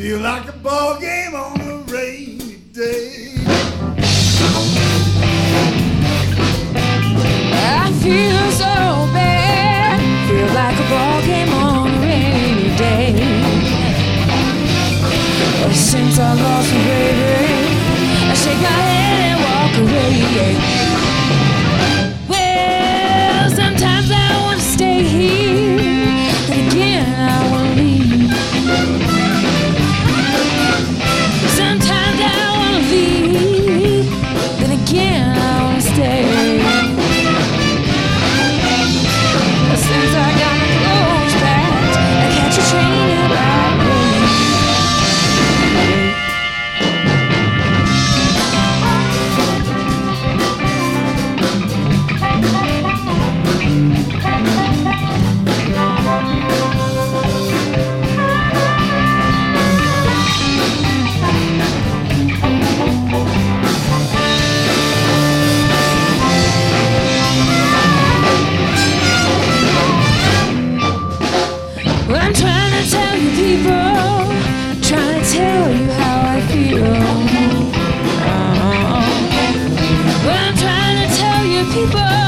Feel like a ball game on a rainy day. I feel so bad. Feel like a ball game on a rainy day. Since I people trying to tell you how I feel. Uh-huh. I'm trying to tell you people.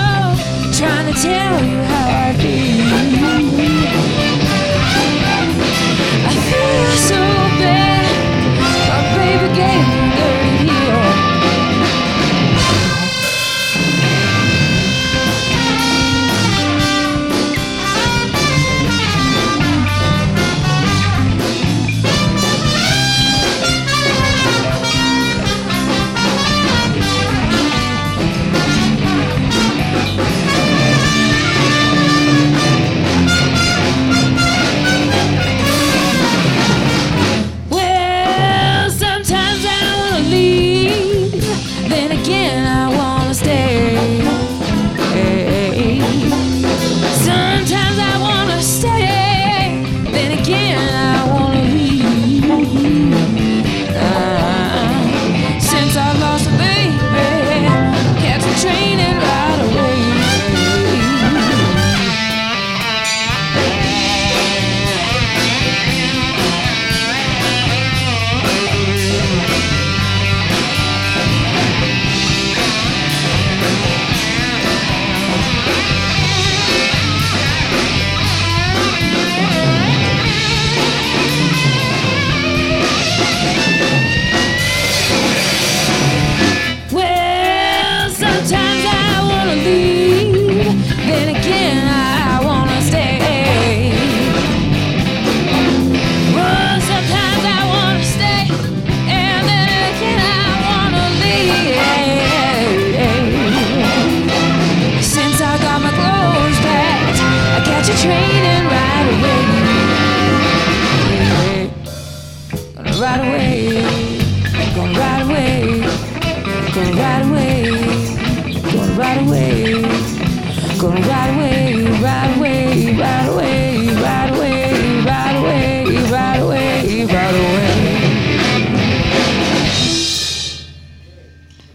right away, right away, right away.